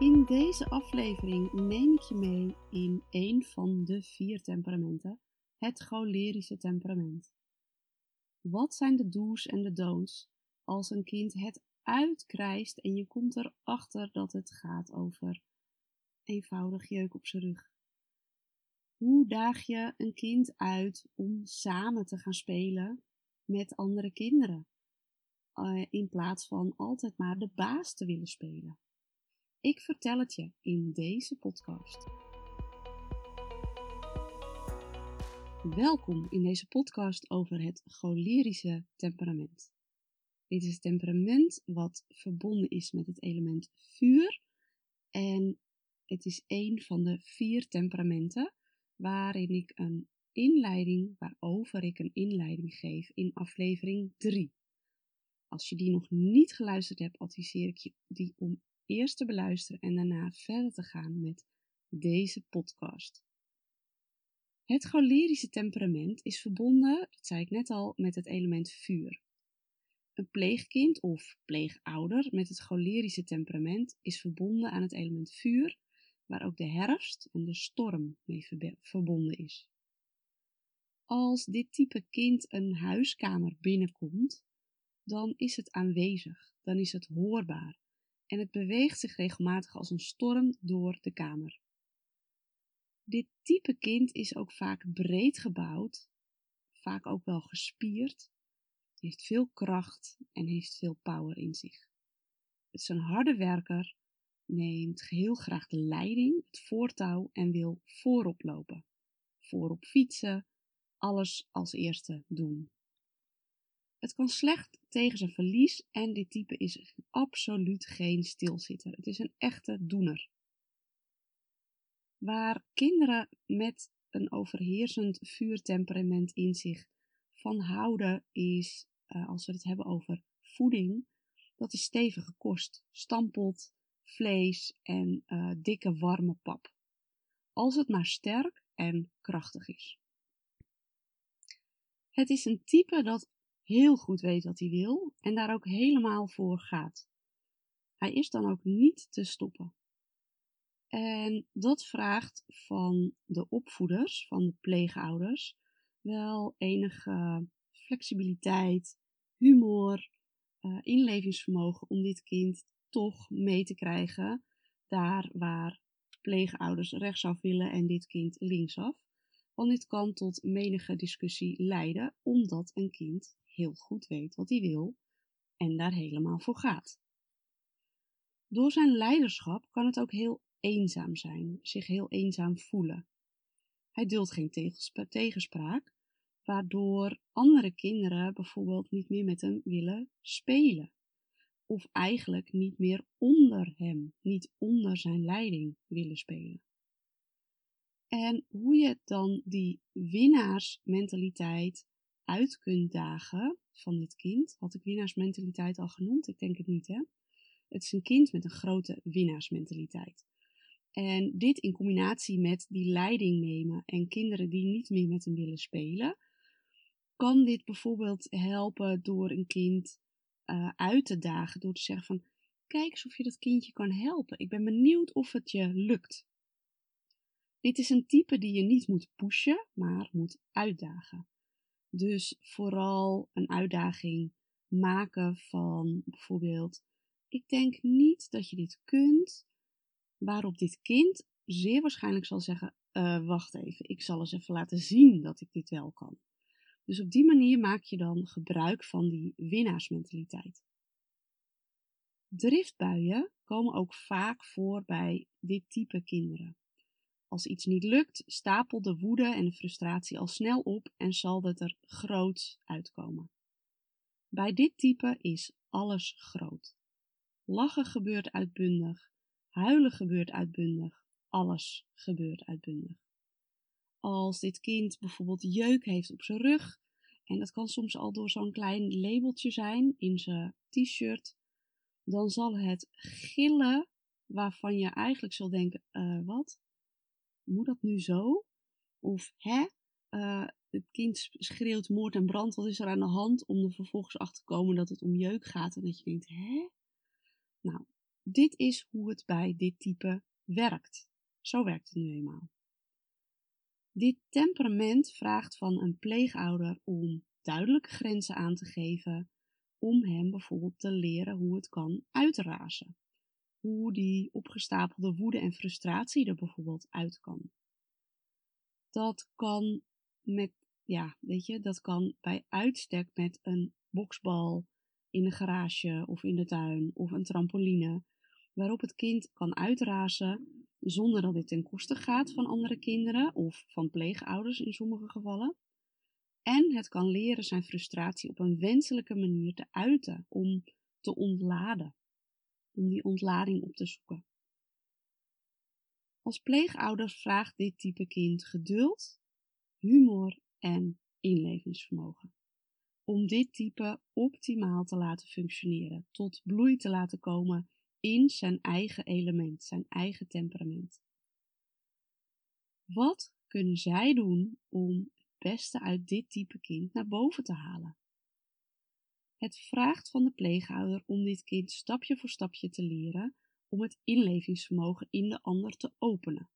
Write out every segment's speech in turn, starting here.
In deze aflevering neem ik je mee in een van de vier temperamenten, het cholerische temperament. Wat zijn de do's en de don'ts als een kind het uitkrijst en je komt erachter dat het gaat over eenvoudig jeuk op zijn rug? Hoe daag je een kind uit om samen te gaan spelen met andere kinderen? Uh, in plaats van altijd maar de baas te willen spelen. Ik vertel het je in deze podcast. Welkom in deze podcast over het cholerische temperament. Dit is het temperament wat verbonden is met het element vuur en het is een van de vier temperamenten waarin ik een inleiding, waarover ik een inleiding geef in aflevering 3. Als je die nog niet geluisterd hebt, adviseer ik je die om eerst te beluisteren en daarna verder te gaan met deze podcast. Het cholerische temperament is verbonden, dat zei ik net al, met het element vuur. Een pleegkind of pleegouder met het cholerische temperament is verbonden aan het element vuur, waar ook de herfst en de storm mee verbonden is. Als dit type kind een huiskamer binnenkomt, dan is het aanwezig, dan is het hoorbaar en het beweegt zich regelmatig als een storm door de kamer. Dit type kind is ook vaak breed gebouwd, vaak ook wel gespierd, heeft veel kracht en heeft veel power in zich. Het is een harde werker, neemt heel graag de leiding, het voortouw en wil voorop lopen, voorop fietsen, alles als eerste doen. Het kan slecht tegen zijn verlies en dit type is absoluut geen stilzitter. Het is een echte doener. Waar kinderen met een overheersend vuurtemperament in zich van houden is, uh, als we het hebben over voeding, dat is stevige kost, stampot, vlees en uh, dikke warme pap. Als het maar sterk en krachtig is. Het is een type dat heel goed weet wat hij wil en daar ook helemaal voor gaat. Hij is dan ook niet te stoppen. En dat vraagt van de opvoeders, van de pleegouders, wel enige flexibiliteit, humor, uh, inlevingsvermogen om dit kind toch mee te krijgen daar waar pleegouders rechtsaf willen en dit kind linksaf. Want dit kan tot menige discussie leiden, omdat een kind heel goed weet wat hij wil en daar helemaal voor gaat. Door zijn leiderschap kan het ook heel eenzaam zijn, zich heel eenzaam voelen. Hij duldt geen tegenspraak, waardoor andere kinderen bijvoorbeeld niet meer met hem willen spelen. Of eigenlijk niet meer onder hem, niet onder zijn leiding willen spelen. En hoe je dan die winnaarsmentaliteit uit kunt dagen van dit kind. Had ik winnaarsmentaliteit al genoemd? Ik denk het niet, hè? Het is een kind met een grote winnaarsmentaliteit. En dit in combinatie met die leiding nemen en kinderen die niet meer met hem willen spelen, kan dit bijvoorbeeld helpen door een kind uh, uit te dagen, door te zeggen van, kijk eens of je dat kindje kan helpen. Ik ben benieuwd of het je lukt. Dit is een type die je niet moet pushen, maar moet uitdagen. Dus vooral een uitdaging maken van bijvoorbeeld: Ik denk niet dat je dit kunt. Waarop dit kind zeer waarschijnlijk zal zeggen: uh, Wacht even, ik zal eens even laten zien dat ik dit wel kan. Dus op die manier maak je dan gebruik van die winnaarsmentaliteit. Driftbuien komen ook vaak voor bij dit type kinderen. Als iets niet lukt, stapelt de woede en de frustratie al snel op en zal het er groot uitkomen. Bij dit type is alles groot. Lachen gebeurt uitbundig, huilen gebeurt uitbundig, alles gebeurt uitbundig. Als dit kind bijvoorbeeld jeuk heeft op zijn rug, en dat kan soms al door zo'n klein labeltje zijn in zijn t-shirt, dan zal het gillen waarvan je eigenlijk zal denken: uh, wat? Moet dat nu zo? Of hè, uh, het kind schreeuwt moord en brand, wat is er aan de hand? Om er vervolgens achter te komen dat het om jeuk gaat en dat je denkt, hè? Nou, dit is hoe het bij dit type werkt. Zo werkt het nu eenmaal. Dit temperament vraagt van een pleegouder om duidelijke grenzen aan te geven, om hem bijvoorbeeld te leren hoe het kan uitrazen. Hoe die opgestapelde woede en frustratie er bijvoorbeeld uit kan. Dat kan met, ja, weet je, dat kan bij uitstek met een boksbal in de garage of in de tuin of een trampoline, waarop het kind kan uitrazen zonder dat dit ten koste gaat van andere kinderen of van pleegouders in sommige gevallen. En het kan leren zijn frustratie op een wenselijke manier te uiten, om te ontladen, om die ontlading op te zoeken. Als pleegouder vraagt dit type kind geduld, humor en inlevingsvermogen. Om dit type optimaal te laten functioneren, tot bloei te laten komen in zijn eigen element, zijn eigen temperament. Wat kunnen zij doen om het beste uit dit type kind naar boven te halen? Het vraagt van de pleegouder om dit kind stapje voor stapje te leren om het inlevingsvermogen in de ander te openen.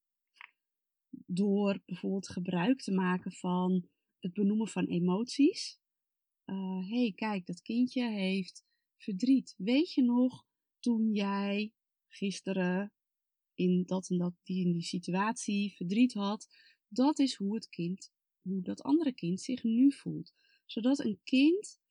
Door bijvoorbeeld gebruik te maken van het benoemen van emoties. Uh, hey, kijk, dat kindje heeft verdriet. Weet je nog toen jij gisteren in dat en dat, die, in die situatie verdriet had, dat is hoe het kind, hoe dat andere kind zich nu voelt. Zodat een kind,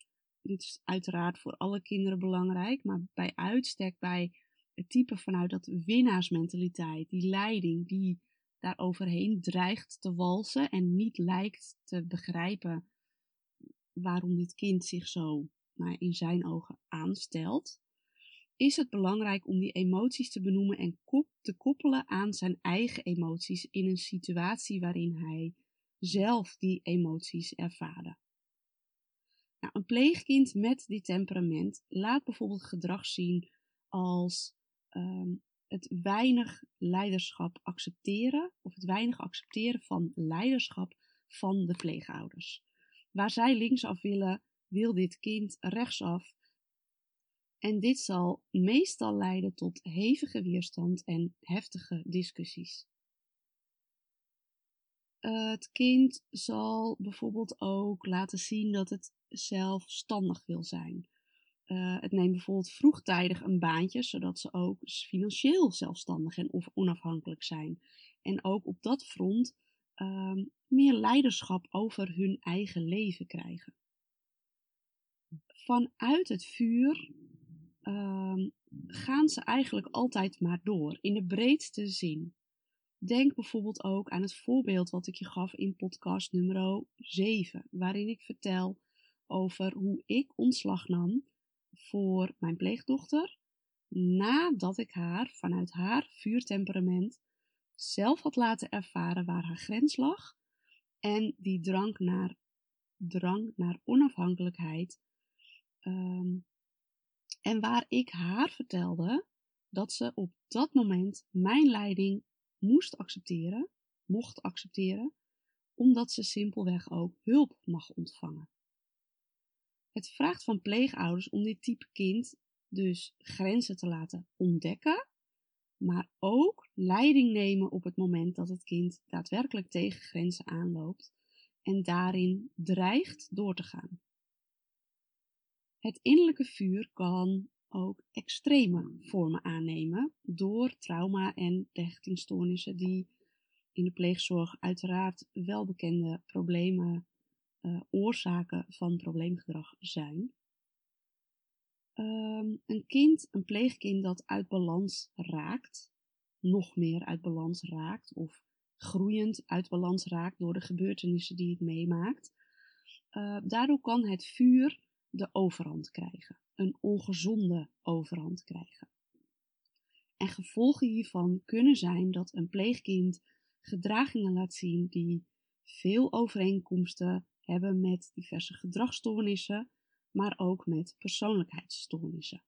dit is uiteraard voor alle kinderen belangrijk, maar bij uitstek bij het type vanuit dat winnaarsmentaliteit, die leiding, die daar overheen dreigt te walsen en niet lijkt te begrijpen waarom dit kind zich zo maar in zijn ogen aanstelt is het belangrijk om die emoties te benoemen en te koppelen aan zijn eigen emoties in een situatie waarin hij zelf die emoties ervaarde. Nou, een pleegkind met dit temperament laat bijvoorbeeld gedrag zien als um, het weinig leiderschap accepteren of het weinig accepteren van leiderschap van de pleegouders. Waar zij linksaf willen, wil dit kind rechtsaf en dit zal meestal leiden tot hevige weerstand en heftige discussies. Het kind zal bijvoorbeeld ook laten zien dat het zelfstandig wil zijn. Uh, het neemt bijvoorbeeld vroegtijdig een baantje, zodat ze ook financieel zelfstandig en of onafhankelijk zijn. En ook op dat front uh, meer leiderschap over hun eigen leven krijgen. Vanuit het vuur um, gaan ze eigenlijk altijd maar door, in de breedste zin. Denk bijvoorbeeld ook aan het voorbeeld wat ik je gaf in podcast nummer 7, waarin ik vertel over hoe ik ontslag nam voor mijn pleegdochter, nadat ik haar vanuit haar vuurtemperament zelf had laten ervaren waar haar grens lag en die drang naar, drang naar onafhankelijkheid um, en waar ik haar vertelde dat ze op dat moment mijn leiding moest accepteren, mocht accepteren, omdat ze simpelweg ook hulp mag ontvangen. Het vraagt van pleegouders om dit type kind dus grenzen te laten ontdekken, maar ook leiding nemen op het moment dat het kind daadwerkelijk tegen grenzen aanloopt en daarin dreigt door te gaan. Het innerlijke vuur kan ook extreme vormen aannemen door trauma en hechtingstoornissen die in de pleegzorg uiteraard welbekende problemen, uh, oorzaken van probleemgedrag zijn. Um, een kind, een pleegkind dat uit balans raakt, nog meer uit balans raakt of groeiend uit balans raakt door de gebeurtenissen die het meemaakt. Uh, daardoor kan het vuur de overhand krijgen, een ongezonde overhand krijgen. En gevolgen hiervan kunnen zijn dat een pleegkind gedragingen laat zien die veel overeenkomsten hebben met diverse gedragsstoornissen, maar ook met persoonlijkheidsstoornissen.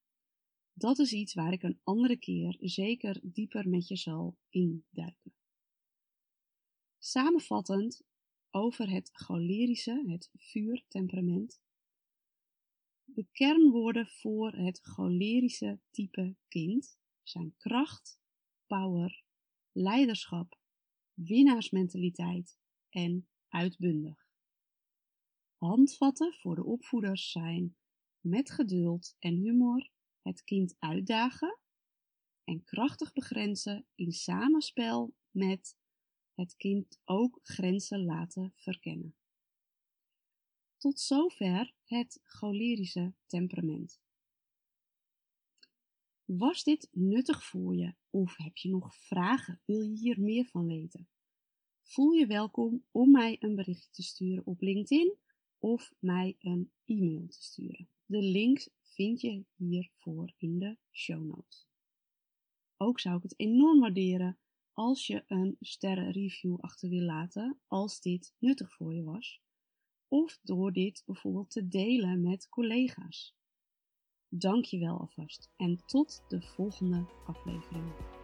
Dat is iets waar ik een andere keer zeker dieper met je zal induiken. Samenvattend over het cholerische, het vuurtemperament, de kernwoorden voor het cholerische type kind zijn kracht, power, leiderschap, winnaarsmentaliteit en uitbundig. Handvatten voor de opvoeders zijn met geduld en humor het kind uitdagen en krachtig begrenzen in samenspel met het kind ook grenzen laten verkennen. Tot zover het cholerische temperament. Was dit nuttig voor je of heb je nog vragen? Wil je hier meer van weten? Voel je welkom om mij een berichtje te sturen op LinkedIn of mij een e-mail te sturen. De links vind je hiervoor in de show notes. Ook zou ik het enorm waarderen als je een sterrenreview achter wil laten als dit nuttig voor je was. Of door dit bijvoorbeeld te delen met collega's. Dank je wel alvast en tot de volgende aflevering.